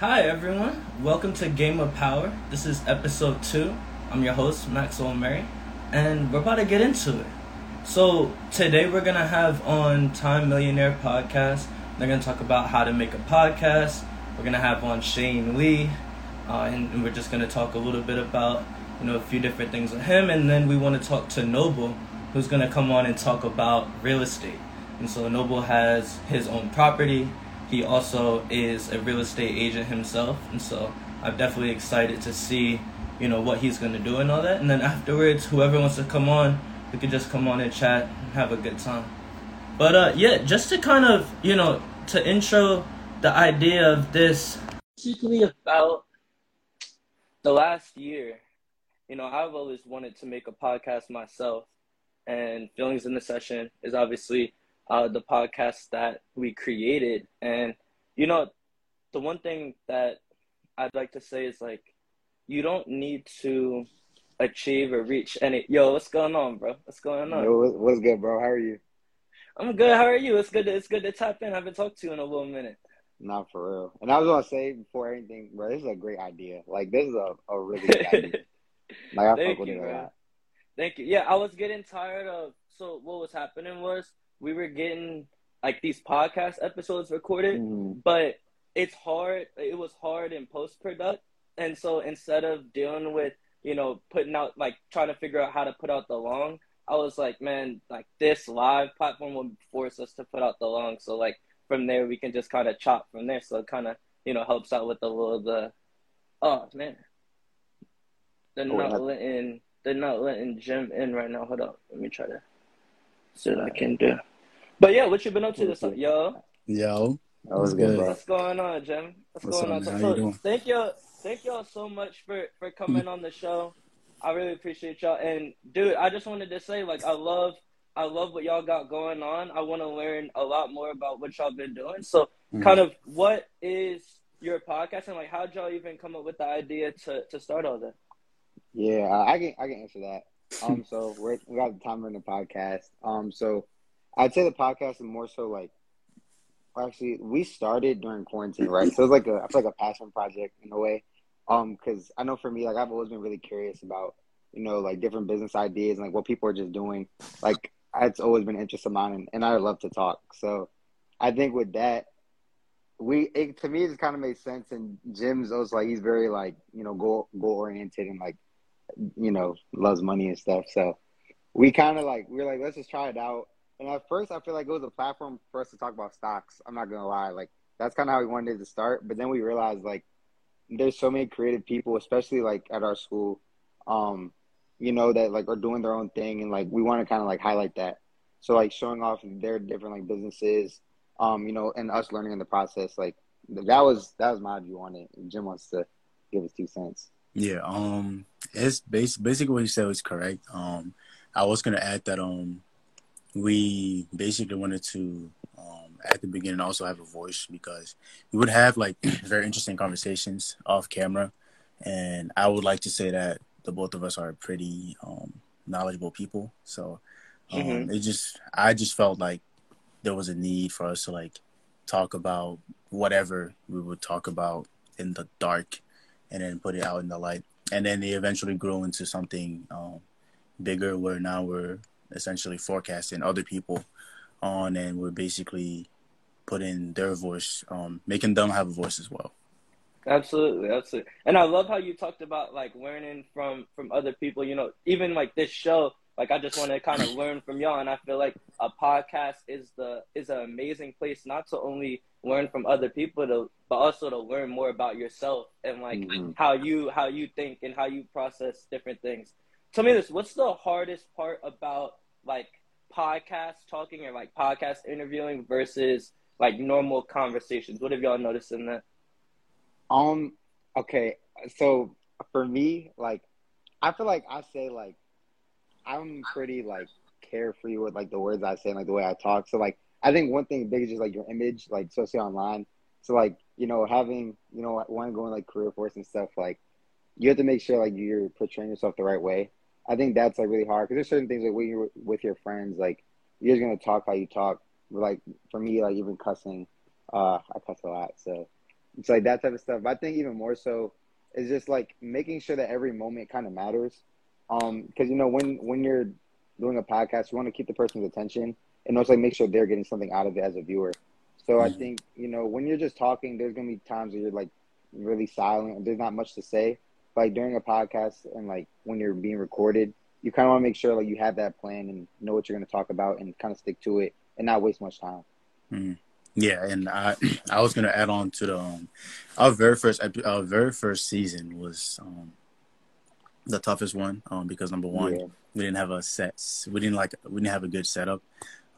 Hi everyone, welcome to Game of Power. This is episode two. I'm your host Maxwell Murray, and we're about to get into it. So today we're gonna have on Time Millionaire podcast. They're gonna talk about how to make a podcast. We're gonna have on Shane Lee, uh, and, and we're just gonna talk a little bit about you know a few different things with him, and then we want to talk to Noble, who's gonna come on and talk about real estate. And so Noble has his own property he also is a real estate agent himself, and so I'm definitely excited to see, you know, what he's gonna do and all that. And then afterwards, whoever wants to come on, we could just come on and chat and have a good time. But uh, yeah, just to kind of, you know, to intro the idea of this, basically about the last year. You know, I've always wanted to make a podcast myself, and Feelings in the Session is obviously uh, the podcast that we created. And, you know, the one thing that I'd like to say is like, you don't need to achieve or reach any. Yo, what's going on, bro? What's going on? Yo, what's good, bro? How are you? I'm good. How are you? It's good. To, it's good to tap in. I haven't talked to you in a little minute. Not for real. And I was gonna say before anything, bro, this is a great idea. Like this is a, a really good idea. Like I Thank fuck with you, it a lot. Thank you. Yeah, I was getting tired of. So what was happening was we were getting like these podcast episodes recorded, Mhm. but it's hard. It was hard in post product, and so instead of dealing with you know putting out like trying to figure out how to put out the long, I was like, man, like this live platform will force us to put out the long. So like from there we can just kind of chop from there. So it kind of you know helps out with a little the. Oh man, they're Oh, not letting they're not letting Jim in right now. Hold up, let me try to see what I can do. But yeah, what you been up to this yo? Yo, That was good, good? bro. What's going on, Jim? What's, What's going up, on? man? So, How you doing? thank y'all, thank y'all so much for for coming on the show. I really appreciate y'all. And dude, I just wanted to say, like, I love, I love what y'all got going on. I want to learn a lot more about what y'all been doing. So, Mhm. kind of, what is your podcast, and like, how'd y'all even come up with the idea to to start all that? Yeah, I can I can answer that. Um, so we're, we got the timer in the podcast. Um, so I'd say the podcast is more so like, actually, we started during quarantine, right? So it's like a I feel like a passion project in a way. Um, because I know for me, like I've always been really curious about you know like different business ideas and like what people are just doing. Like it's always been an interest of mine, and, and I love to talk. So I think with that, we it, to me it just kind of made sense. And Jim's also like he's very like you know goal goal oriented and like you know loves money and stuff. So we kind of like we are like let's just try it out. And at first I feel like it was a platform for us to talk about stocks. I'm not gonna lie, like that's kind of how we wanted to start. But then we realized like there's so many creative people, especially like at our school, um, you know that like are doing their own thing, and like we want to kind of like highlight that. So like showing off their different like businesses, um, you know, and us learning in the process. Like that was that was my view on it. Jim wants to give his two cents. Yeah. Um, it's bas- basically what you said was correct. Um, I was gonna add that um, we basically wanted to um at the beginning also have a voice because we would have like very interesting conversations off camera, and I would like to say that the both of us are pretty um knowledgeable people. So um, Mhm. it just I just felt like there was a need for us to like talk about whatever we would talk about in the dark and then put it out in the light and then they eventually grew into something um, bigger where now we're essentially forecasting other people on and we're basically putting their voice um, making them have a voice as well Absolutely, absolutely. And I love how you talked about like learning from from other people. You know, even like this show, like I just want to kind of learn from y'all, and I feel like a podcast is the is an amazing place not to only learn from other people, to, but also to learn more about yourself and like Mhm. how you how you think and how you process different things. Tell me this: What's the hardest part about like podcast talking or like podcast interviewing versus like normal conversations? What have y'all noticed in that? Um. Okay. So for me, like, I feel like I say like, I'm pretty like carefree with like the words I say and like the way I talk. So like, I think one thing big is just like your image, like especially online. So like, you know, having you know, want to go like career force and stuff. Like, you have to make sure like you're portraying yourself the right way. I think that's like really hard because there's certain things like when you're with your friends, like you're just gonna talk how you talk. Like for me, like even cussing, uh, I cuss a lot, so It's like that type of stuff. But I think even more so is just like making sure that every moment kind of matters. Um, because you know when when you're doing a podcast, you want to keep the person's attention and also like make sure they're getting something out of it as a viewer. So mm-hmm. I think you know when you're just talking, there's gonna be times where you're like really silent and there's not much to say. But, like during a podcast and like when you're being recorded, you kind of want to make sure like you have that plan and know what you're going to talk about and kind of stick to it and not waste much time. Mm-hmm. Yeah, and I I was gonna add on to the um, our very first our very first season was um, the toughest one um, because number one yeah. we didn't have a set we didn't like we didn't have a good setup.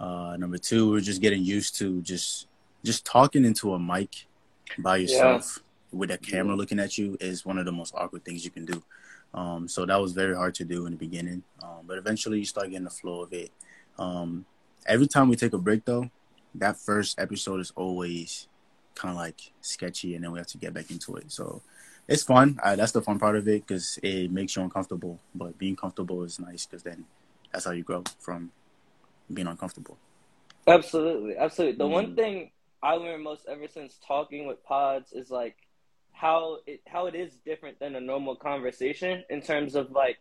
Uh, number two we're just getting used to just just talking into a mic by yourself yeah. with a camera looking at you is one of the most awkward things you can do. Um, so that was very hard to do in the beginning, um, but eventually you start getting the flow of it. Um, every time we take a break though, that first episode is always kind of like sketchy, and then we have to get back into it. So it's fun. That's the fun part of it because it makes you uncomfortable. But being comfortable is nice because then that's how you grow from being uncomfortable. Absolutely, absolutely. The mm-hmm. one thing I learned most ever since talking with pods is like how it how it is different than a normal conversation in terms of like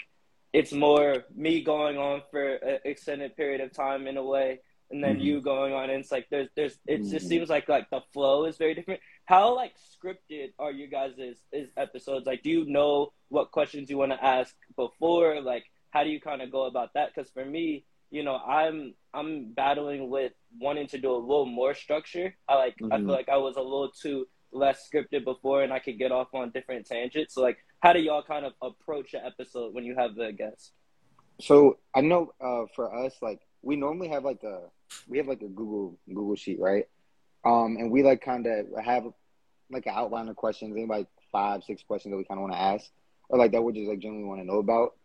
it's more me going on for an extended period of time in a way and then mm-hmm. you going on and it's like there's there's it mm-hmm. just seems like like the flow is very different how like scripted are you guys is, is episodes like do you know what questions you want to ask before like how do you kind of go about that because for me you know i'm i'm battling with wanting to do a little more structure i like mm-hmm. i feel like i was a little too less scripted before and i could get off on different tangents so like how do y'all kind of approach an episode when you have the guest so i know uh, for us like we normally have like a we have like a Google Google sheet, right? Um, and we like kind of have like an outline of questions, maybe like five, six questions that we kind of want to ask, or like that we just like generally want to know about.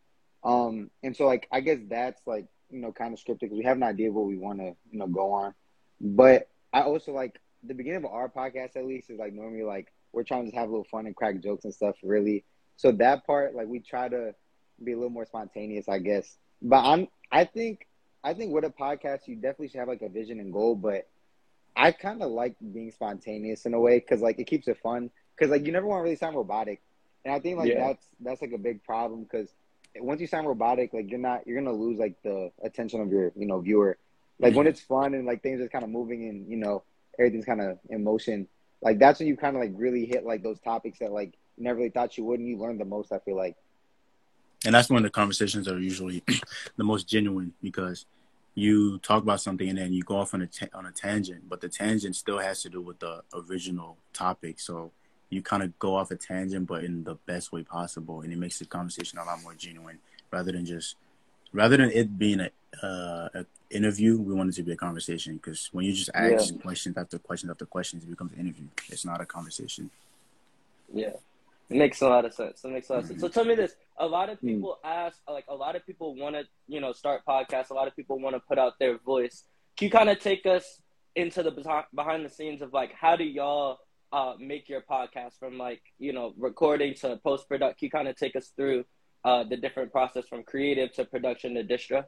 Um, and so like I guess that's like you know kind of scripted because we have an idea of what we want to you know go on. But I also like the beginning of our podcast at least is like normally like we're trying to have a little fun and crack jokes and stuff. Really, so that part like we try to be a little more spontaneous, I guess. But I'm I think I think with a podcast, you definitely should have like a vision and goal. But I kind of like being spontaneous in a way because like it keeps it fun. Because like you never want to really sound robotic, and I think like yeah. that's that's like a big problem because once you sound robotic, like you're not you're gonna lose like the attention of your you know viewer. Like mm-hmm. when it's fun and like things are kind of moving and you know everything's kind of in motion. Like that's when you kind of like really hit like those topics that like you never really thought you would, and you learn the most. I feel like and that's when the conversations are usually the most genuine because you talk about something and then you go off on a ta- on a tangent, but the tangent still has to do with the original topic. So you kind of go off a tangent, but in the best way possible, and it makes the conversation a lot more genuine rather than just rather than it being a, uh, a interview. We want it to be a conversation because when you just ask yeah. questions after questions after questions, it becomes an interview. It's not a conversation. Yeah. It makes a lot of sense. It makes a lot of sense. So tell me this: a lot of hmm. people ask, like, a lot of people want to, you know, start podcasts. A lot of people want to put out their voice. Can you kind of take us into the behind the scenes of like how do y'all uh, make your podcast from like you know recording to post production? Can you kind of take us through uh, the different process from creative to production to distro?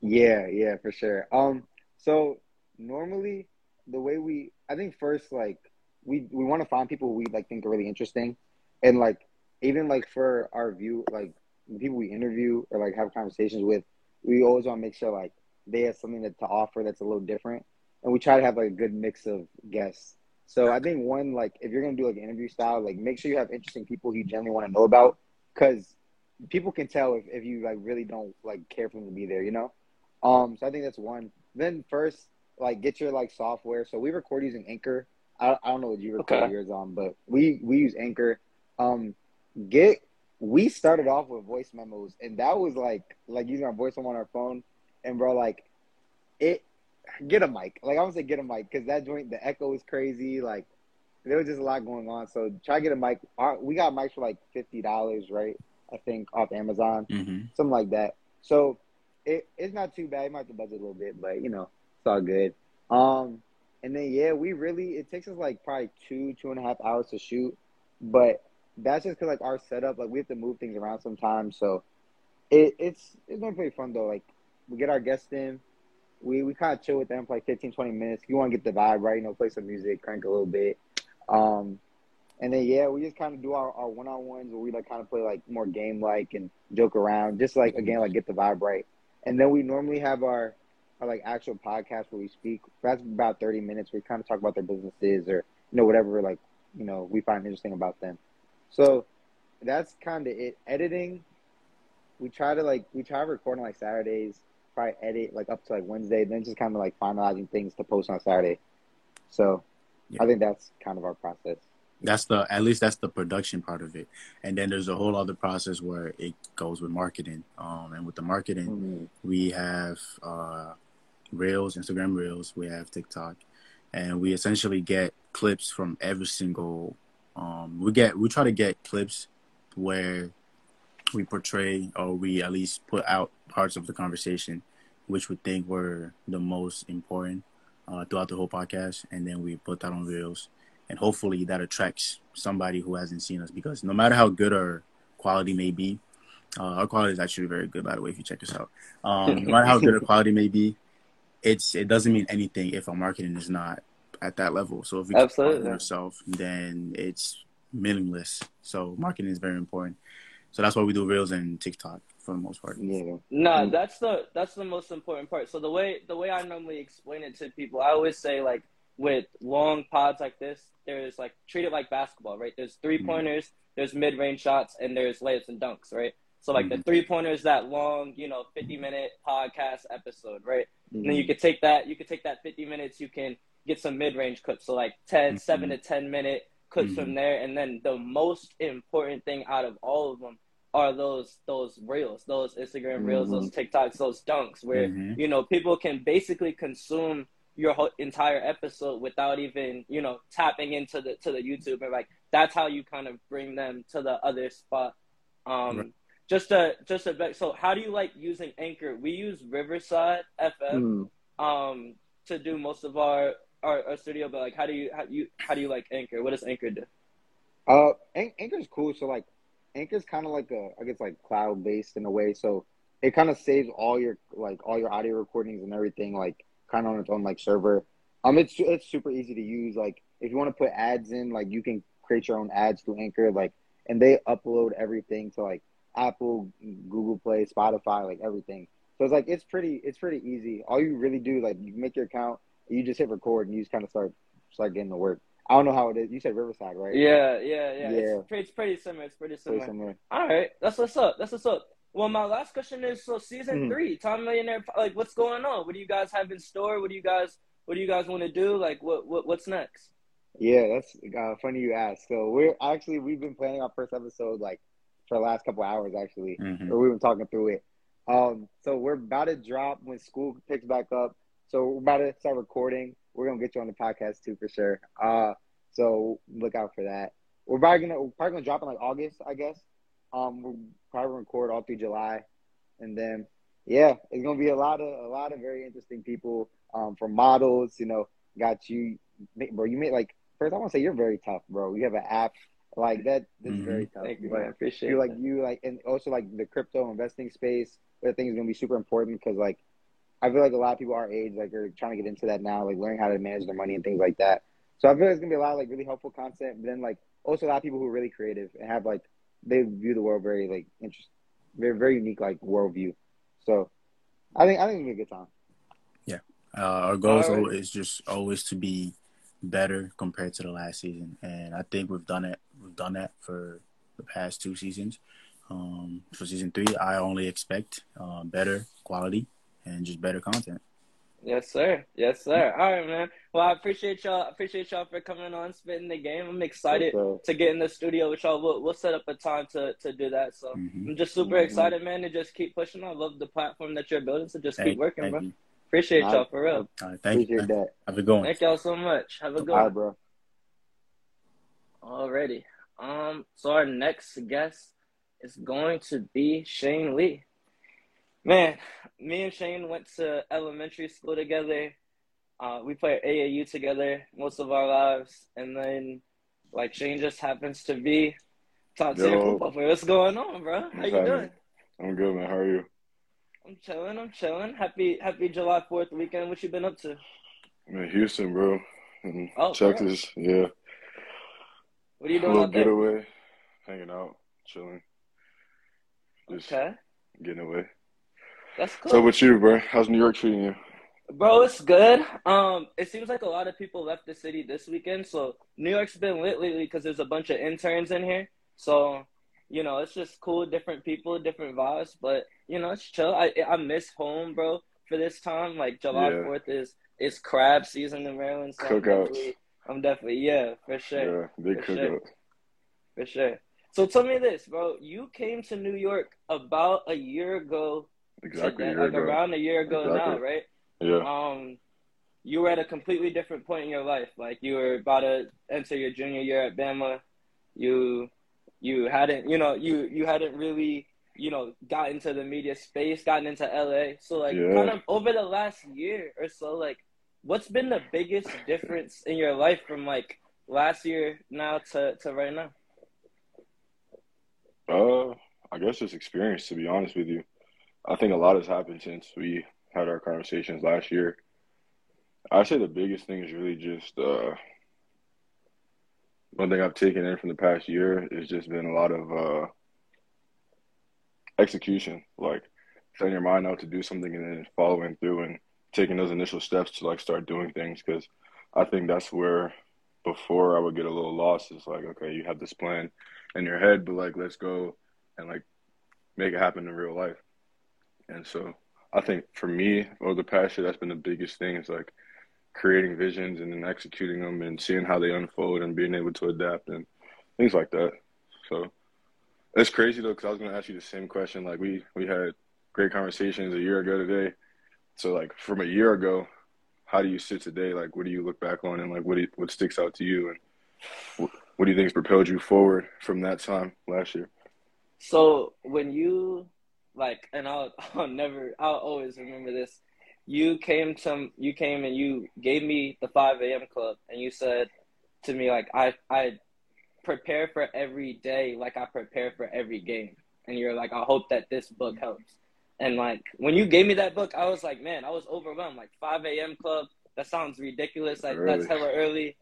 Yeah, yeah, for sure. Um, so normally the way we, I think first like we we want to find people we like think are really interesting and like even like for our view, like the people we interview or like have conversations with, we always want to make sure like they have something that, to offer that's a little different, and we try to have like a good mix of guests. So I think one like if you're gonna do like an interview style, like make sure you have interesting people you generally want to know about, because people can tell if, if you like really don't like care for them to be there, you know. Um, so I think that's one. Then first, like get your like software. So we record using Anchor. I, I don't know what you record okay. yours on, but we we use Anchor. Um, get we started off with voice memos, and that was like like using our voice memo on our phone, and bro, like it. Get a mic, like I would say, get a mic because that joint the echo is crazy. Like there was just a lot going on, so try to get a mic. Our, we got mics for like fifty dollars, right? I think off Amazon, mm-hmm. something like that. So it, it's not too bad. You might have to budget a little bit, but you know it's all good. Um, and then yeah, we really it takes us like probably two two and a half hours to shoot, but that's just because like our setup, like we have to move things around sometimes. So it, it's it's been pretty fun though. Like we get our guests in, we we kind of chill with them for like 15, 20 minutes. You want to get the vibe right, you know, play some music, crank a little bit. Um, And then yeah, we just kind of do our, our one on ones where we like kind of play like more game like and joke around, just like again like get the vibe right. And then we normally have our our like actual podcast where we speak. That's about thirty minutes. We kind of talk about their businesses or you know whatever like you know we find interesting about them. So that's kind of it. Editing, we try to like we try to record on like Saturdays. Probably edit like up to like Wednesday, then just kind of like finalizing things to post on Saturday. So Yeah. I think that's kind of our process. That's the at least that's the production part of it, and then there's a whole other process where it goes with marketing. Um, and with the marketing, Mhm. we have uh, Reels, Instagram Reels, we have TikTok, and we essentially get clips from every single. Um, we get we try to get clips where we portray or we at least put out parts of the conversation which we think were the most important uh, throughout the whole podcast, and then we put that on Reels, and hopefully that attracts somebody who hasn't seen us because no matter how good our quality may be, uh, our quality is actually very good, by the way, if you check us out. Um, no matter how good our quality may be, it's it doesn't mean anything if our marketing is not at that level. So if we Absolutely. ourselves, then it's meaningless. So marketing is very important. So that's why we do reels and TikTok for the most part. Yeah. No, Mm. that's the that's the most important part. So the way the way I normally explain it to people, I always say like with long pods like this, there's like treat it like basketball, right? There's three Mhm. pointers, there's mid range shots, and there's layups and dunks, right? So like the three pointers, that long, you know, fifty minute podcast episode, right? And then you could take that, you could take that 50 minutes, you can get some mid range clips. So like 10, Mhm. 7 to 10 minute clips Mhm. from there. And then the most important thing out of all of them are those those reels, those Instagram reels, those TikToks, those dunks, where Mhm. you know people can basically consume your whole entire episode without even you know tapping into the to the YouTube and like that's how you kind of bring them to the other spot. Um, Right. just a just a bit. So how do you like using Anchor? We use Riverside FM Mm. um to do most of our our, our studio, but like how do you how do you how do you like Anchor? What does Anchor do? Uh, An- Anchor's cool. So like, Anchor's kind of like a, I guess like cloud based in a way. So it kind of saves all your like all your audio recordings and everything like kind of on its own like server. Um, it's it's super easy to use. Like if you want to put ads in, like you can create your own ads through Anchor. Like, and they upload everything to like Apple, Google Play, Spotify, like everything. So it's like it's pretty it's pretty easy. All you really do like you make your account, you just hit record, and you just kind of start start getting to work. I don't know how it is. You said Riverside, right? Yeah, yeah, yeah. Yeah. It's, pretty, it's pretty similar. It's pretty Pretty similar. similar. All right, that's what's up. That's what's up. Well, my last question is: so season Mhm. three, Time Millionaire, like, what's going on? What do you guys have in store? What do you guys What do you guys want to do? Like, what, what what's next? Yeah, that's uh, funny you asked. So we're actually we've been planning our first episode like for the last couple hours actually, Mhm. or we've been talking through it. Um, so we're about to drop when school picks back up. So we're about to start recording. We're gonna get you on the podcast too for sure. Uh, so look out for that. We're probably gonna we're probably gonna drop in like August, I guess. Um, we'll probably record all through July, and then yeah, it's gonna be a lot of a lot of very interesting people. Um, from models, you know, got you, bro. You made like first. I want to say you're very tough, bro. You have an app like that. That's Mhm. very tough. Thank you, but man. Appreciate you it. like you like and also like the crypto investing space i think is going to be super important because like i feel like a lot of people our age like are trying to get into that now like learning how to manage their money and things like that so i feel like it's going to be a lot of like really helpful content but then like also a lot of people who are really creative and have like they view the world very like interesting, very very unique like worldview so i think i think it'll be a good time Uh, our goal is, All right. is just always to be better compared to the last season, and I think we've done it. We've done that for the past two seasons. Um, for season three, I only expect uh, better quality and just better content. Yes, sir. Yes, sir. All right, man. Well, I appreciate y'all. Appreciate y'all for coming on, spitting the game. I'm excited So, to get in the studio with y'all. We'll, we'll set up a time to, to do that. So Mhm. I'm just super Mhm. excited, man, to just keep pushing. I love the platform that you're building, so just Thank- keep working, bro. you. Appreciate Nah, y'all for real. All right, thank you. appreciate man. that Have a good one. Thank y'all so much. Have a good all one. right bro Alrighty. Um, so our next guest is going to be Shane Lee. Man, me and Shane went to elementary school together. Uh, we played AAU together most of our lives, and then like Shane just happens to be top tier football player. What's going on, bro? How you doing? I'm good, man. How are you? I'm chilling. I'm chilling. Happy Happy July Fourth weekend. What you been up to? I'm in Houston, bro. In Oh? Texas. Yeah. What are you doing? A little out there? getaway, hanging out, chilling, just Okay, getting away. That's cool. So, what's you, bro? How's New York treating you? Bro, it's good. Um, it seems like a lot of people left the city this weekend, so New York's been lit lately because there's a bunch of interns in here. So, you know, it's just cool, different people, different vibes. But you know, it's chill. I I miss home, bro. For this time, like July Yeah. Fourth is is crab season in Maryland. So I'm Cookouts. definitely, I'm definitely yeah, for sure, Yeah, big For sure. for sure. So tell me this, bro. You came to New York about a year ago. Exactly. year like ago. around a year ago now, right? Yeah. um you were at a completely different point in your life. Like you were about to enter your junior year at Bama. You you hadn't you know, you you hadn't really, you know, got into the media space, gotten into LA. So like Yeah. kind of over the last year or so, like what's been the biggest difference in your life from like last year now to, to right now? Uh, I guess just experience. To be honest with you, I think a lot has happened since we had our conversations last year. I say the biggest thing is really just uh, one thing I've taken in from the past year has just been a lot of uh, execution, like setting your mind out to do something and then following through and taking those initial steps to like start doing things. Because I think that's where before I would get a little lost. It's like, okay, you have this plan in your head, but like, let's go and like make it happen in real life. And so I think for me over the past year, that's been the biggest thing is like creating visions and then executing them and seeing how they unfold and being able to adapt and things like that. So it's crazy though, because I was going to ask you the same question. Like we, we had great conversations a year ago today. So like from a year ago, how do you sit today? Like, what do you look back on and like, what you, what sticks out to you and what, what do you think has propelled you forward from that time last year? So when you like, and I'll I'll never I'll always remember this. You came to you came and you gave me the five a.m. club, and you said to me like I I prepare for every day like I prepare for every game, and you're like I hope that this book helps. And like when you gave me that book, I was like, man, I was overwhelmed. Like five a.m. club, that sounds ridiculous. Like that's Early. hella early.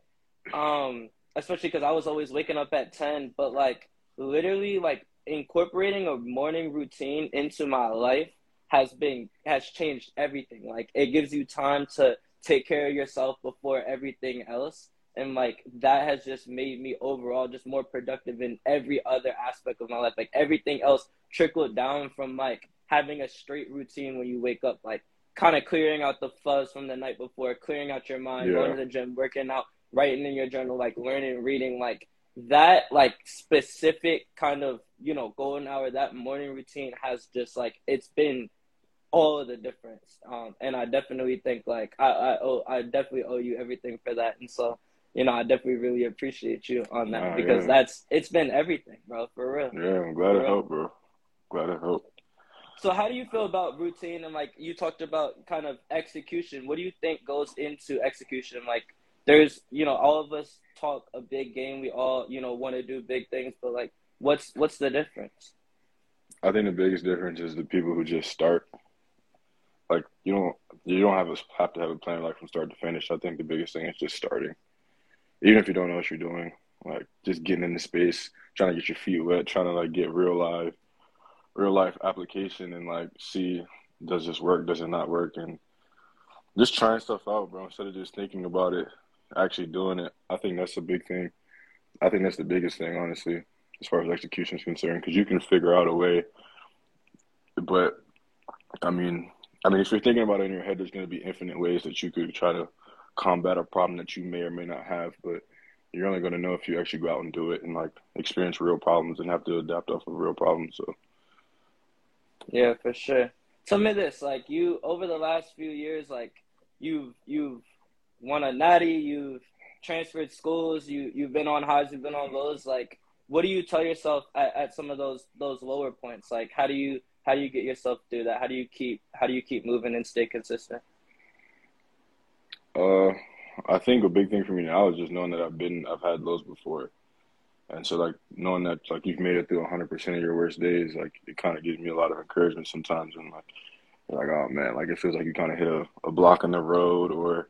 Um, especially because I was always waking up at ten, but like literally like incorporating a morning routine into my life has been has changed everything. Like it gives you time to take care of yourself before everything else. And like that has just made me overall just more productive in every other aspect of my life. Like everything else trickled down from like having a straight routine when you wake up like kind of clearing out the fuzz from the night before clearing out your mind Yeah. going to the gym working out writing in your journal like learning reading like that like specific kind of you know golden hour that morning routine has just like it's been all of the difference um and i definitely think like i i owe i definitely owe you everything for that and so you know i definitely really appreciate you on that Nah, because yeah. that's it's been everything bro for real Yeah, I'm glad it helped, bro. Glad it helped. so how do you feel about routine and like you talked about kind of execution what do you think goes into execution like there's you know all of us talk a big game we all you know want to do big things but like what's what's the difference I think the biggest difference is the people who just start. Like you don't you don't have a, have to have a plan like from start to finish. I think the biggest thing is just starting, even if you don't know what you're doing. Like just getting into space, trying to get your feet wet, trying to like get real life, real life application, and like see does this work, does it not work, and just trying stuff out, bro. Instead of just thinking about it, actually doing it. I think that's a big thing. I think that's the biggest thing, honestly, as far as execution is concerned, because you can figure out a way. But I mean, I mean, if you're thinking about it in your head, there's going to be infinite ways that you could try to combat a problem that you may or may not have. But you're only going to know if you actually go out and do it and like experience real problems and have to adapt off of real problems. So Yeah, for sure. Tell me this, like you over the last few years, like you've you've won a natty, you've transferred schools, you you've been on highs, you've been on lows. Like, what do you tell yourself at, at some of those those lower points? Like, how do you how do you get yourself through that? How do you keep how do you keep moving and stay consistent? Uh, I think a big thing for me now is just knowing that I've been, I've had lows before, and so like knowing that like you've made it through 100% of your worst days, like it kind of gives me a lot of encouragement sometimes, and like like oh man, like it feels like you kind of hit a, a block in the road, or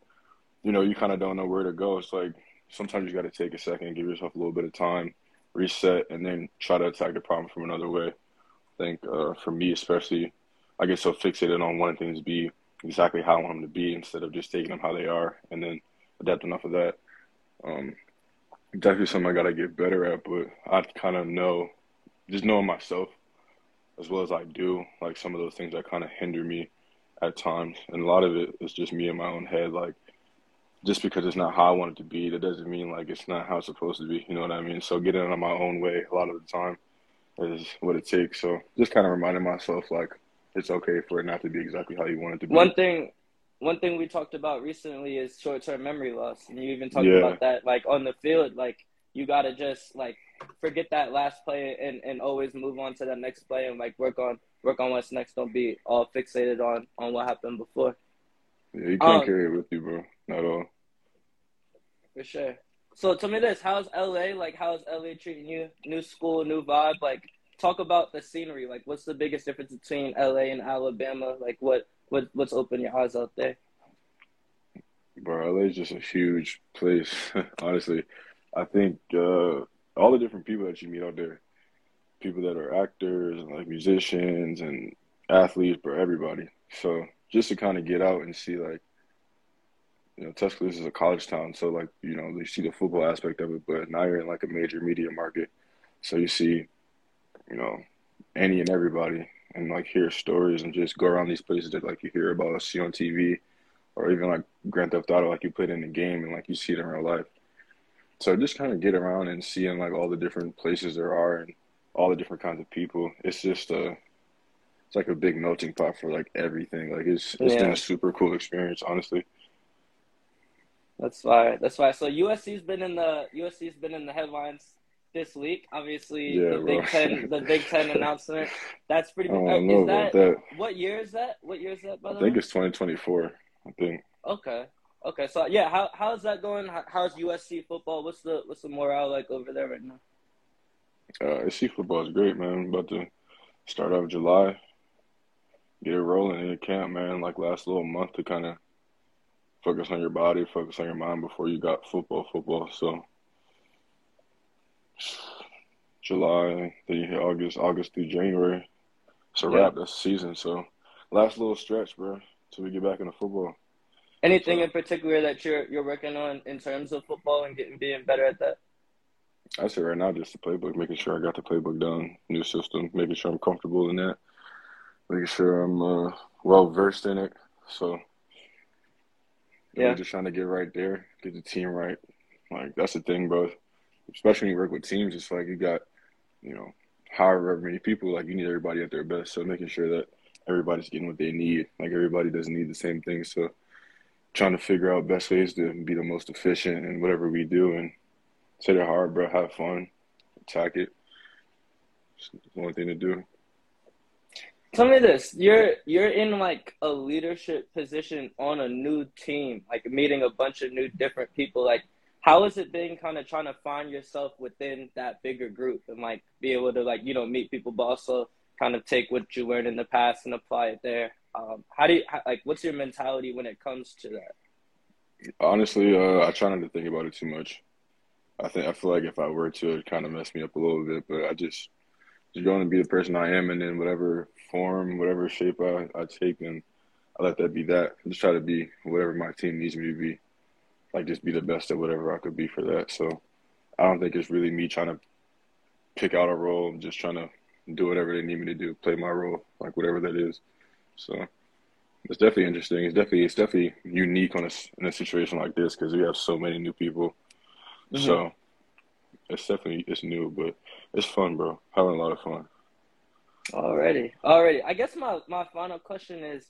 you know you kind of don't know where to go. It's like sometimes you got to take a second, give yourself a little bit of time, reset, and then try to attack the problem from another way. I think uh, for me, especially, I get so fixated on wanting things to be exactly how I want them to be instead of just taking them how they are and then adapting off of that. Um, definitely something I got to get better at, but I kind of know, just knowing myself as well as I do, like some of those things that kind of hinder me at times. And a lot of it is just me in my own head. Like, just because it's not how I want it to be, that doesn't mean like it's not how it's supposed to be. You know what I mean? So getting it on my own way a lot of the time is what it takes. So just kind of reminding myself like it's okay for it not to be exactly how you want it to be. One thing, one thing we talked about recently is short-term memory loss, and you even talked Yeah. about that like on the field. Like you gotta just like forget that last play and and always move on to the next play and like work on work on what's next. Don't be all fixated on on what happened before. Yeah, you can't Um, carry it with you, bro. Not at all. For sure. So tell me this: How's LA? Like, how's LA treating you? New school, new vibe. Like, talk about the scenery. Like, what's the biggest difference between LA and Alabama? Like, what what what's open your eyes out there? Bro, LA is just a huge place. Honestly, I think uh, all the different people that you meet out there, people that are actors and like musicians and athletes, bro, everybody. So just to kind of get out and see like, you know, Tuscaloosa is a college town, so like you know you see the football aspect of it, but now you're in like a major media market, so you see, you know, any and everybody, and like hear stories and just go around these places that like you hear about, or see on TV or even like Grand Theft Auto, like you played in the game and like you see it in real life. So just kind of get around and seeing like all the different places there are and all the different kinds of people. It's just a, it's like a big melting pot for like everything. Like it's it's been a super cool experience, honestly. That's why. That's why. So USC's been in the USC's been in the headlines this week. Obviously, Yeah, the bro. Big Ten the Big Ten announcement. That's pretty. I don't know Is about that what year is that? What year is that? By I the think way. it's 2024. I think. Okay. Okay. So yeah, how how's that going? How, how's USC football? What's the what's the morale like over there right now? Uh, SC football is great, man. About to start off July, get it rolling in the camp, man. Like last little month to kind of focus on your body, focus on your mind before you got football, football. So July, then you hit August, August through January. It's a Yeah. wrap. That's the season. So last little stretch, bro, till we get back into football. Anything So- in particular that you're you're working on in terms of football and getting being better at that? I say right now, just the playbook, making sure I got the playbook done, new system, making sure I'm comfortable in that, making sure I'm uh, well versed in it. So, yeah, we're just trying to get right there, get the team right. Like that's the thing, bro. Especially when you work with teams, it's like you got, you know, however many people, like you need everybody at their best. So making sure that everybody's getting what they need. Like everybody doesn't need the same thing. So trying to figure out best ways to be the most efficient in whatever we do and hit it hard, bro. Have fun, attack it. It's the only thing to do. Tell me this: you're you're in like a leadership position on a new team, like meeting a bunch of new different people. Like, how has it been, kind of trying to find yourself within that bigger group and like be able to like you know meet people, but also kind of take what you learned in the past and apply it there. Um, how do you how, like? What's your mentality when it comes to that? Honestly, uh, I try not to think about it too much. I think I feel like if I were to, it kind of mess me up a little bit. But I just just going to be the person I am, and then whatever form, whatever shape I, I take, and I let that be that. I just try to be whatever my team needs me to be. Like just be the best at whatever I could be for that. So I don't think it's really me trying to pick out a role. I'm just trying to do whatever they need me to do, play my role, like whatever that is. So it's definitely interesting. It's definitely it's definitely unique on a, in a situation like this because we have so many new people. Mhm. So it's definitely it's new, but it's fun, bro. Having a lot of fun. Already, already. I guess my my final question is,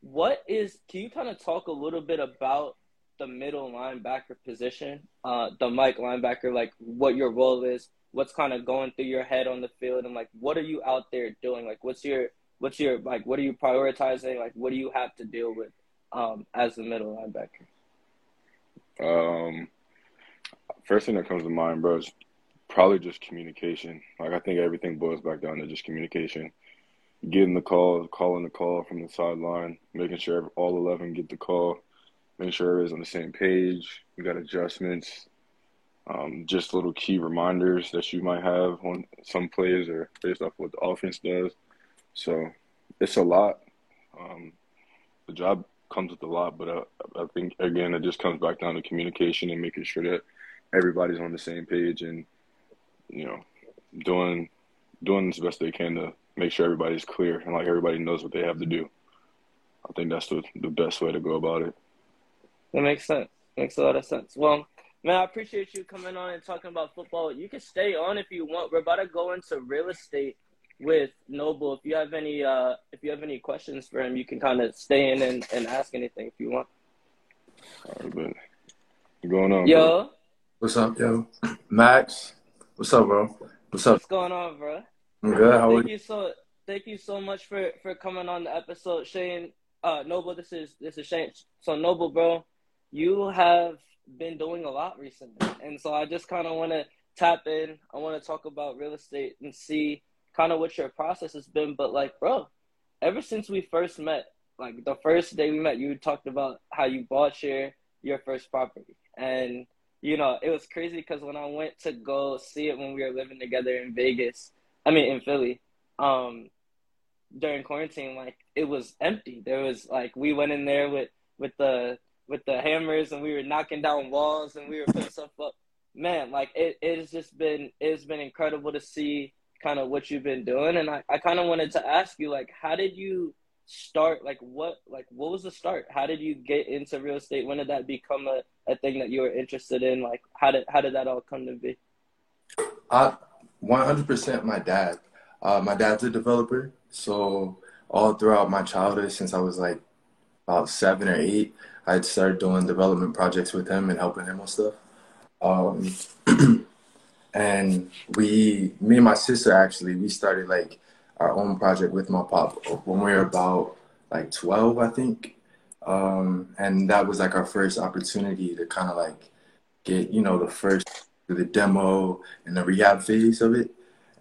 what is? Can you kind of talk a little bit about the middle linebacker position, uh, the Mike linebacker, like what your role is, what's kind of going through your head on the field, and like what are you out there doing? Like, what's your what's your like what are you prioritizing? Like, what do you have to deal with um, as the middle linebacker? Um, first thing that comes to mind, bro, is probably just communication. Like I think everything boils back down to just communication. Getting the call, calling the call from the sideline, making sure all eleven get the call, making sure everybody's on the same page. We got adjustments, um, just little key reminders that you might have on some plays or based off what the offense does. So it's a lot. Um, the job comes with a lot, but uh, I think again it just comes back down to communication and making sure that everybody's on the same page and you know doing doing the best they can to make sure everybody's clear and like everybody knows what they have to do. I think that's the the best way to go about it. That makes sense. Makes a lot of sense. Well, man, I appreciate you coming on and talking about football. You can stay on if you want. We're about to go into real estate with Noble. If you have any uh if you have any questions for him, you can kind of stay in and, and ask anything if you want. All right, but going on? Yo, bro? What's up, yo? Max, what's up, bro? What's up? what's going on, bro? I'm good. How are Thank you? you so thank you so much for for coming on the episode, Shane. Uh, Noble, this is this is Shane. So Noble, bro, you have been doing a lot recently, and so I just kind of want to tap in. I want to talk about real estate and see kind of what your process has been. But like, bro, ever since we first met, like the first day we met, you talked about how you bought your your first property, and you know it was crazy because when I went to go see it when we were living together in Vegas, I mean in Philly, um, during quarantine, like it was empty. There was like we went in there with with the with the hammers and we were knocking down walls and we were putting stuff up. Man, like it it has just been it's been incredible to see kind of what you've been doing and I, I kind of wanted to ask you like how did you start like what like what was the start how did you get into real estate when did that become a, a thing that you were interested in like how did how did that all come to be I 100% my dad. Uh, my dad's a developer, so all throughout my childhood, since I was like about seven or eight, I'd started doing development projects with him and helping him with stuff. Um, and we, me and my sister actually, we started like our own project with my pop when we were about like 12, I think. Um, and that was like our first opportunity to kind of like get, you know, the first, the demo and the rehab phase of it.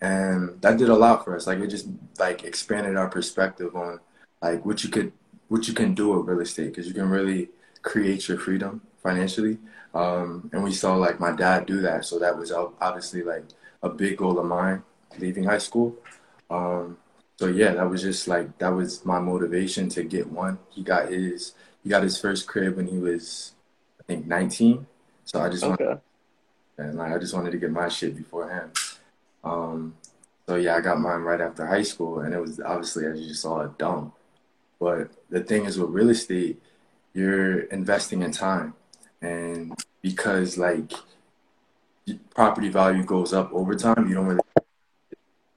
And that did a lot for us. Like it just like expanded our perspective on like what you could, what you can do with real estate because you can really create your freedom financially. Um, and we saw like my dad do that. So that was obviously like a big goal of mine leaving high school. Um, so yeah, that was just like that was my motivation to get one. He got his he got his first crib when he was I think 19. So I just wanted, and like I just wanted to get my shit before him. Um, so yeah, I got mine right after high school, and it was obviously as you just saw a dump. But the thing is with real estate, you're investing in time, and because like property value goes up over time, you don't really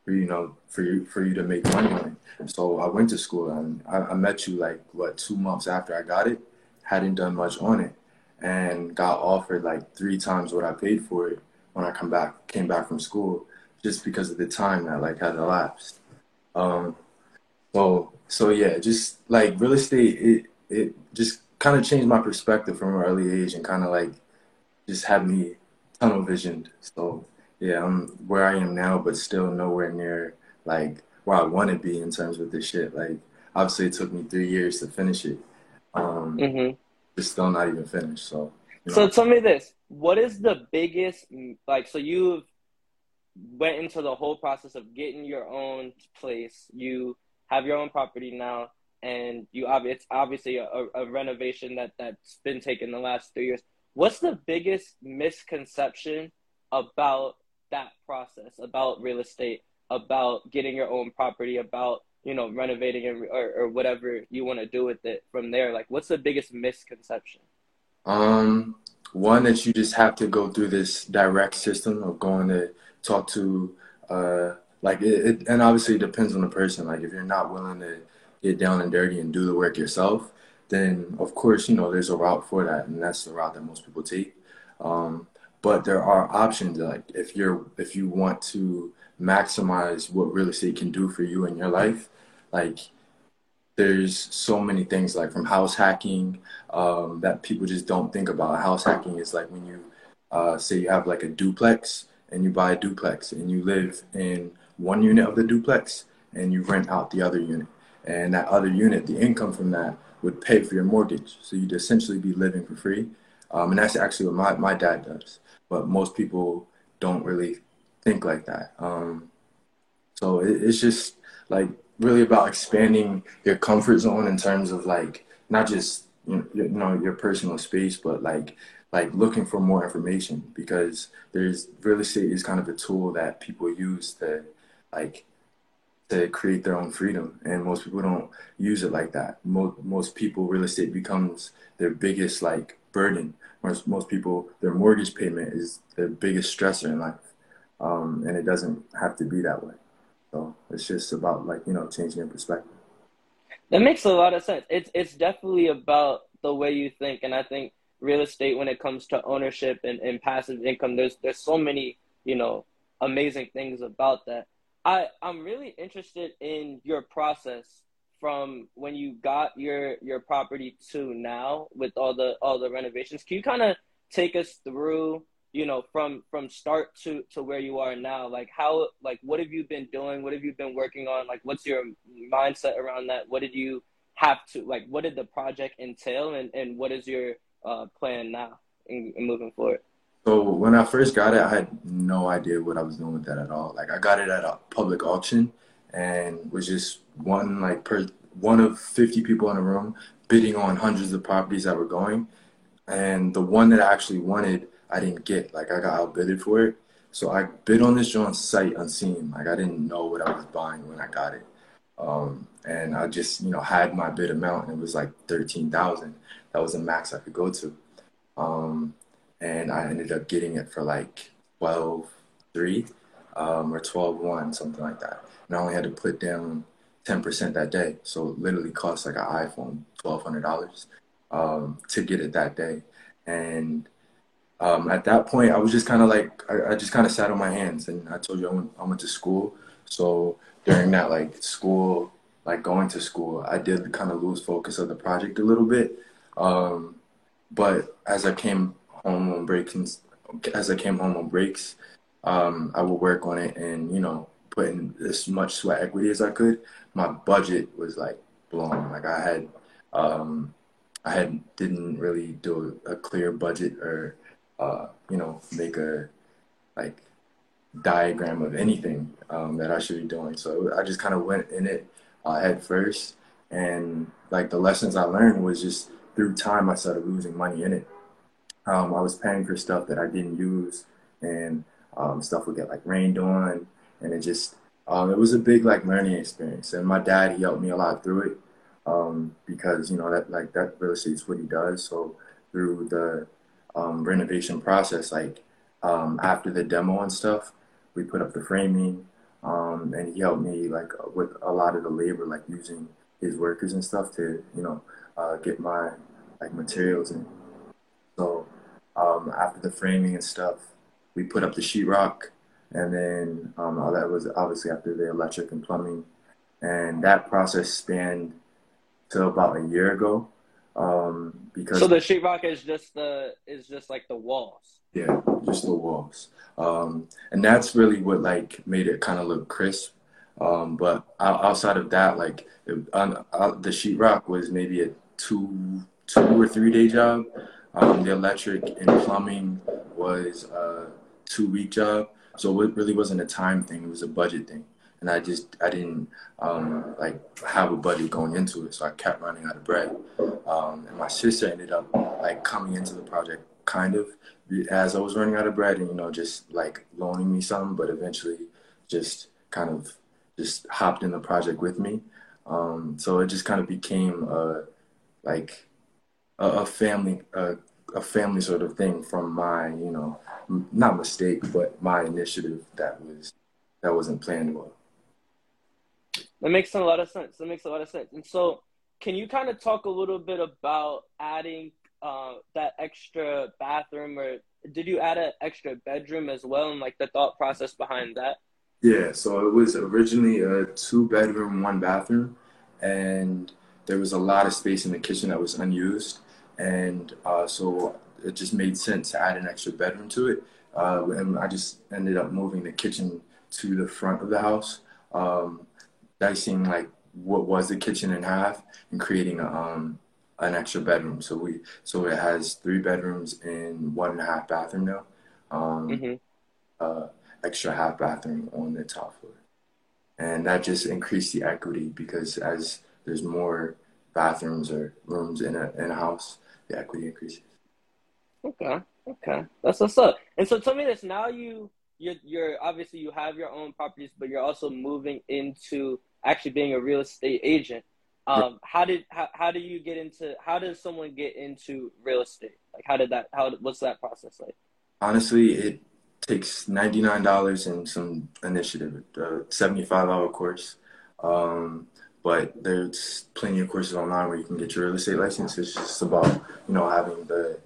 for you know for you for you to make money on it. So I went to school and I, I met you like what two months after I got it, hadn't done much on it, and got offered like three times what I paid for it when I come back came back from school, just because of the time that like had elapsed. Um, so so yeah, just like real estate, it it just kind of changed my perspective from an early age and kind of like just had me tunnel visioned. So yeah, I'm where I am now, but still nowhere near like where I want to be in terms of this shit. Like obviously, it took me three years to finish it. Um, hmm it's still not even finished. So you So tell me this: What is the biggest like? So you've went into the whole process of getting your own place. You have your own property now, and you ob- it's obviously a, a renovation that that's been taken the last three years. What's the biggest misconception about that process, about real estate, about getting your own property, about you know renovating it or, or whatever you want to do with it from there? Like, what's the biggest misconception? Um, one that you just have to go through this direct system of going to talk to, uh, like it, it, and obviously it depends on the person. Like if you're not willing to get down and dirty and do the work yourself, then of course you know there's a route for that, and that's the route that most people take. Um, but there are options. Like if you're if you want to maximize what real estate can do for you in your life, like there's so many things like from house hacking um, that people just don't think about. House hacking is like when you uh, say you have like a duplex and you buy a duplex and you live in one unit of the duplex and you rent out the other unit. And that other unit, the income from that would pay for your mortgage. So you'd essentially be living for free. Um, and that's actually what my, my dad does. But most people don't really think like that. Um, so it, it's just like really about expanding your comfort zone in terms of like not just you know your personal space, but like like looking for more information because there's real estate is kind of a tool that people use to like to create their own freedom and most people don't use it like that most, most people real estate becomes their biggest like burden most, most people their mortgage payment is their biggest stressor in life. Um, and it doesn't have to be that way. So it's just about like you know changing your perspective. That makes a lot of sense. It's it's definitely about the way you think. And i think real estate when it comes to ownership and, and passive income there's there's so many you know amazing things about that. I i'm really interested in your process from when you got your your property to now with all the all the renovations can you kind of take us through you know from from start to to where you are now? Like how like what have you been doing? What have you been working on? Like what's your mindset around that? What did you have to like what did the project entail? And and what is your uh, plan now and, moving forward? So when I first got it, I had no idea what I was doing with that at all. Like I got it at a public auction, and was just one like per one of fifty people in a room bidding on hundreds of properties that were going, and the one that I actually wanted, I didn't get. Like I got outbidded for it, so I bid on this joint sight unseen. Like I didn't know what I was buying when I got it, um, and I just you know had my bid amount, and it was like thirteen thousand that was the max I could go to. Um, and I ended up getting it for like 12 3 um, or 12 1, something like that. And I only had to put down 10% that day. So it literally cost like an iPhone, $1,200 um, to get it that day. And um, at that point, I was just kind of like, I, I just kind of sat on my hands. And I told you I went, I went to school. So during that like school, like going to school, I did kind of lose focus of the project a little bit. Um, but as I came home on breaks, as I came home on breaks, um, I would work on it and you know put in as much sweat equity as I could. My budget was like blown. Like I had, um, I had didn't really do a, clear budget or uh, you know make a like diagram of anything um, that I should be doing. So I just kind of went in it uh, head first, and like the lessons I learned was just through time, I started losing money in it. Um, I was paying for stuff that I didn't use, and um, stuff would get like rained on, and it just um, it was a big like learning experience. And my dad he helped me a lot through it um, because you know that like that real estate is what he does. So through the um, renovation process, like um, after the demo and stuff, we put up the framing, and he helped me like with a lot of the labor, like using his workers and stuff to you know uh, get my like materials in. So um, after the framing and stuff, we put up the sheetrock, and then um, that was obviously after the electric and plumbing, and that process spanned to about a year ago. Um, because so the sheetrock is just the is just like the walls. Yeah, just the walls, um, and that's really what like made it kind of look crisp. Um, but outside of that, like it, uh, the sheetrock was maybe a two two or three day job. Um, the electric and plumbing was a two week job, so it really wasn't a time thing. It was a budget thing, and I just I didn't um, like have a budget going into it, so I kept running out of bread. Um, and my sister ended up like coming into the project kind of as I was running out of bread, and you know just like loaning me some, but eventually just kind of just hopped in the project with me. Um, so it just kind of became a like a, a family a family sort of thing from my you know not mistake but my initiative that was that wasn't planned well that makes a lot of sense. That makes a lot of sense. And so can you kind of talk a little bit about adding uh, that extra bathroom or did you add an extra bedroom as well and like the thought process behind that? Yeah so it was originally a two bedroom one bathroom and there was a lot of space in the kitchen that was unused, and uh, so it just made sense to add an extra bedroom to it. Uh, and I just ended up moving the kitchen to the front of the house, um, dicing like what was the kitchen in half and creating a, um, an extra bedroom. So we so it has three bedrooms and one and a half bathroom now. Um, hmm uh, extra half bathroom on the top floor, and that just increased the equity because as there's more bathrooms or rooms in a in a house, the equity increases. Okay, okay, that's what's up. And so tell me this: now you you're you're obviously you have your own properties, but you're also moving into actually being a real estate agent. Um, how did how, how do you get into how does someone get into real estate? Like how did that how what's that process like? Honestly, it takes ninety nine dollars and some initiative, a seventy five hour course. Um, but there's plenty of courses online where you can get your real estate license. It's just about you know having the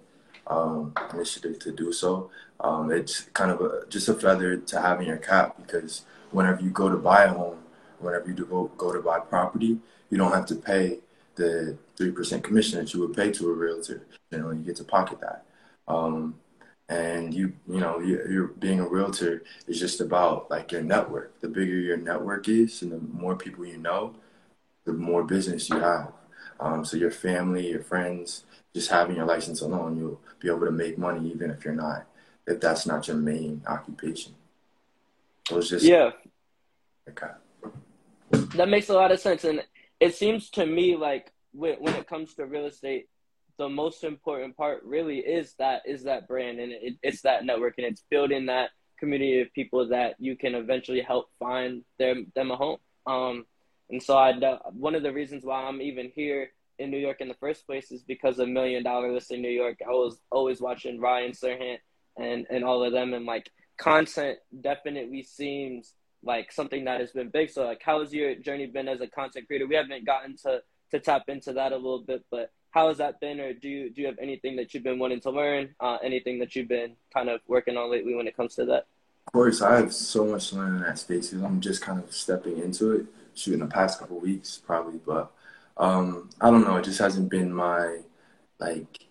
um, initiative to do so. Um, it's kind of a, just a feather to have in your cap because whenever you go to buy a home, whenever you go, go to buy property, you don't have to pay the three percent commission that you would pay to a realtor. You know, you get to pocket that. Um, and you, you know, you, you're being a realtor is just about like your network. The bigger your network is, and the more people you know, the more business you have. Um, so your family, your friends, just having your license alone, you'll be able to make money even if you're not, if that's not your main occupation. So it's just Yeah, okay. that makes a lot of sense, and it seems to me like when when it comes to real estate, the most important part really is that is that brand, and it, it's that network, and it's building that community of people that you can eventually help find them them a home. Um, and so I one of the reasons why I'm even here in New York in the first place is because of Million Dollar Listing New York. I was always watching Ryan Serhant and and all of them, and like content definitely seems like something that has been big. So like, how has your journey been as a content creator? We haven't gotten to to tap into that a little bit, but how has that been? Or do you do you have anything that you've been wanting to learn? Uh, anything that you've been kind of working on lately when it comes to that? Of course, I have so much to learn in that space. I'm just kind of stepping into it, shooting the past couple weeks probably, but um, I don't know. It just hasn't been my like.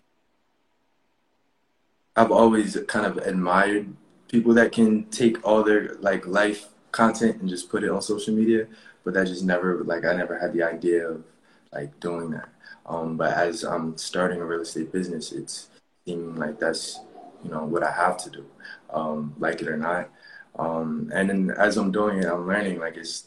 I've always kind of admired people that can take all their like life content and just put it on social media, but that just never like I never had the idea of like doing that. Um, but as I'm starting a real estate business, it's seeming like that's you know what I have to do, um, like it or not. Um, and then as I'm doing it, I'm learning like it's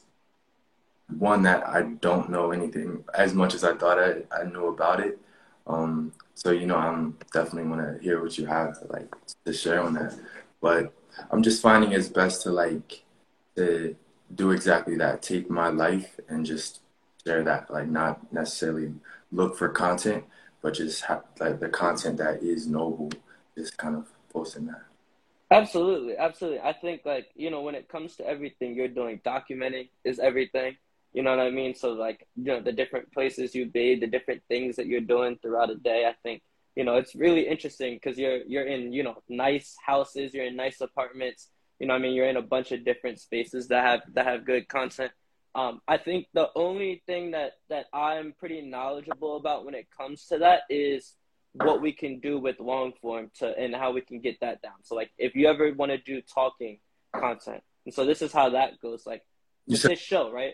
one that I don't know anything as much as I thought I, I knew about it. Um, so you know, I'm definitely want to hear what you have to like to share on that. But I'm just finding it's best to like to do exactly that. Take my life and just share that. Like not necessarily look for content, but just like the content that is noble. Just kind of posting that. Absolutely, absolutely. I think like, you know, when it comes to everything you're doing, documenting is everything. You know what I mean? So like, you know, the different places you be, the different things that you're doing throughout a day, I think, you know, it's really interesting because you're you're in, you know, nice houses, you're in nice apartments, you know what I mean? You're in a bunch of different spaces that have that have good content. Um, I think the only thing that that I'm pretty knowledgeable about when it comes to that is what we can do with long form to and how we can get that down. So like if you ever want to do talking content, and so this is how that goes. Like with this show, right?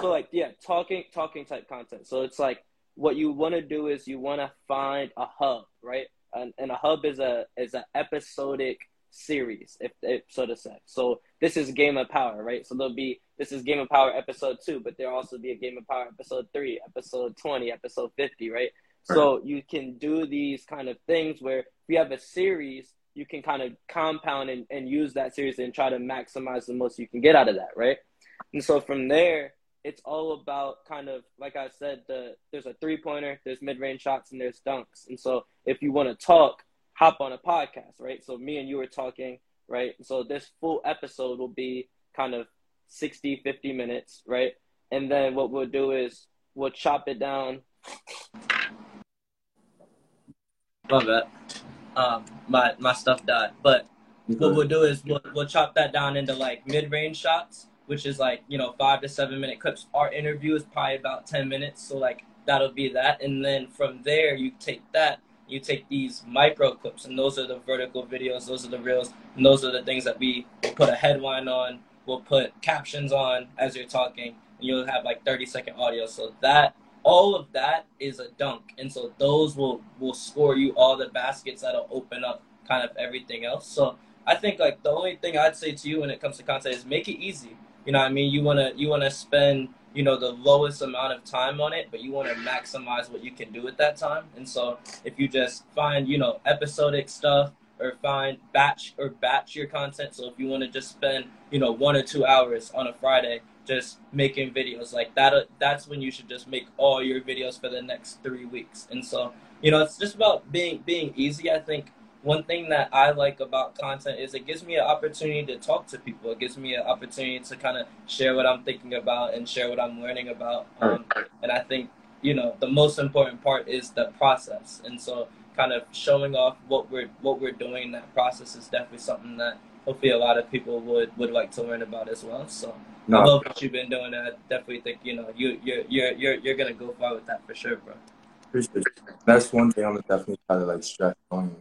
So like yeah, talking talking type content. So it's like what you want to do is you want to find a hub, right? And, and a hub is a is an episodic series, if, if so to say. So this is Game of Power, right? So there'll be this is Game of Power episode two, but there'll also be a Game of Power episode three, episode twenty, episode fifty, right? So you can do these kind of things where if you have a series, you can kind of compound and, and use that series and try to maximize the most you can get out of that, right? And so from there, it's all about kind of like I said, the there's a three pointer, there's mid range shots, and there's dunks. And so if you want to talk, hop on a podcast, right? So me and you were talking, right? So this full episode will be kind of 60, 50 minutes, right? And then what we'll do is we'll chop it down. My bad. Um, my my stuff died. But what we'll do is we'll we'll chop that down into like mid range shots, which is like you know five to seven minute clips. Our interview is probably about ten minutes, so like that'll be that. And then from there, you take that, you take these micro clips, and those are the vertical videos. Those are the reels, and those are the things that we put a headline on. We'll put captions on as you're talking, and you'll have like thirty second audio. So that all of that is a dunk, and so those will will score you all the baskets that'll open up kind of everything else. So I think like the only thing I'd say to you when it comes to content is make it easy. You know, what I mean, you wanna you wanna spend you know the lowest amount of time on it, but you want to maximize what you can do at that time. And so if you just find you know episodic stuff or find batch or batch your content. So if you want to just spend you know one or two hours on a Friday just making videos like that, uh, that's when you should just make all your videos for the next three weeks. And so you know it's just about being being easy. I think one thing that I like about content is it gives me an opportunity to talk to people. It gives me an opportunity to kind of share what I'm thinking about and share what I'm learning about. Um, and I think you know the most important part is the process. And so, kind of showing off what we're what we're doing in that process is definitely something that hopefully a lot of people would would like to learn about as well. So. No. I love what you've been doing. I definitely think you know you you're you're you're, you're gonna go far with that for sure, bro. Appreciate it. That's one thing I'm definitely try to like stress on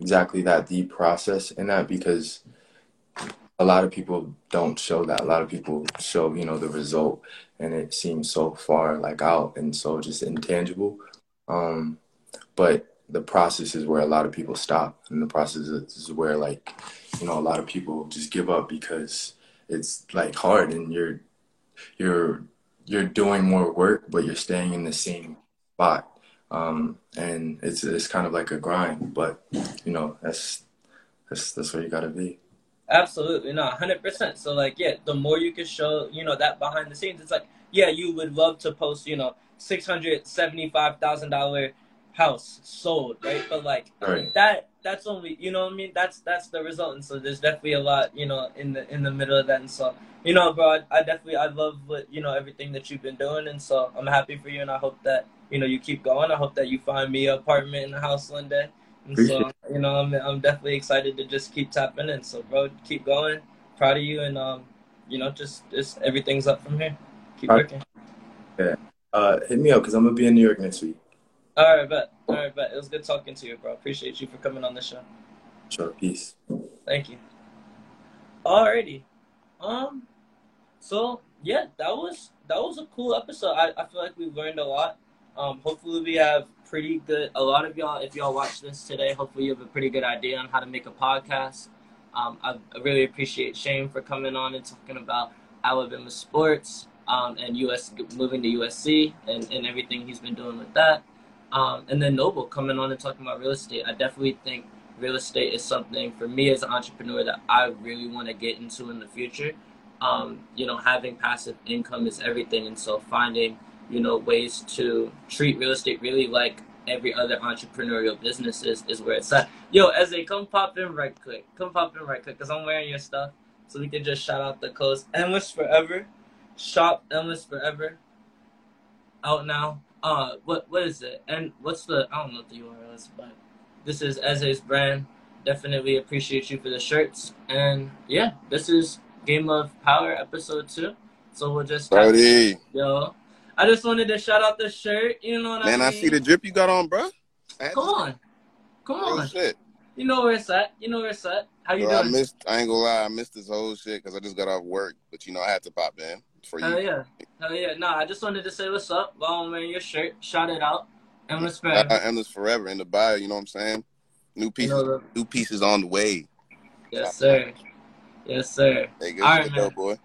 exactly that the process in that because a lot of people don't show that. A lot of people show, you know, the result and it seems so far like out and so just intangible. Um, but the process is where a lot of people stop and the process is where like, you know, a lot of people just give up because it's like hard and you're you're you're doing more work but you're staying in the same spot um, and it's it's kind of like a grind, but you know that's that's that's where you gotta be. Absolutely, no, hundred percent. So like, yeah, the more you can show, you know, that behind the scenes, it's like, yeah, you would love to post, you know, six hundred seventy five thousand dollar house sold, right? But like right. that that's only you know what I mean. That's that's the result, and so there's definitely a lot, you know, in the in the middle of that, and so you know, bro, I, I definitely I love what you know everything that you've been doing, and so I'm happy for you, and I hope that you know, you keep going. I hope that you find me an apartment in the house one day. And Appreciate so, you know, I'm, I'm definitely excited to just keep tapping in. So, bro, keep going. Proud of you. And, um, you know, just, just everything's up from here. Keep working. Yeah. Uh, hit me up because I'm going to be in New York next week. All right, bet. All right, bet. It was good talking to you, bro. Appreciate you for coming on the show. Sure. Peace. Thank you. Alrighty. Um, so yeah, that was that was a cool episode. I, I feel like we learned a lot. Um, hopefully, we have pretty good. A lot of y'all, if y'all watch this today, hopefully you have a pretty good idea on how to make a podcast. Um, I, I, really appreciate Shane for coming on and talking about Alabama sports um, and US moving to USC and, and everything he's been doing with that. Um, and then Noble coming on and talking about real estate. I definitely think real estate is something for me as an entrepreneur that I really want to get into in the future. Um, you know, having passive income is everything, and so finding you know, ways to treat real estate really like every other entrepreneurial business is, is where it's at. Yo, Eze, come pop in right quick. Come pop in right quick, because I'm wearing your stuff. So we can just shout out the codes. Endless Forever. Shop Endless Forever. Out now. Uh, what what is it? And what's the, I don't know what the URL is, but this is Eze's brand. Definitely appreciate you for the shirts. And yeah, this is Game of Power episode two. So we'll just. Brody. Yo, I just wanted to shout out the shirt. You know what Man, I mean? Man, I see the drip you got on, bro. Come on, come on. Shit. You know where it's at. You know where it's at. How you bro, doing? I missed. I ain't gonna lie. I missed this whole shit because I just got off work. But you know, I had to pop in for you. Hell yeah. Hell yeah. Nah, I just wanted to say what's up while I'm wearing your shirt. Shout it out. Endless forever. Uh, endless forever in the bio. You know what I'm saying? New pieces. You know. New pieces on the way. Yes, sir. Yes, sir. Hey, good All right, man. boy.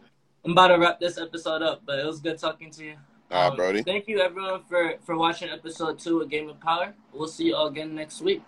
I'm about to wrap this episode up, but it was good talking to you. All right, um, Brody. Thank you, everyone, for, for watching episode two of Game of Power. We'll see you all again next week.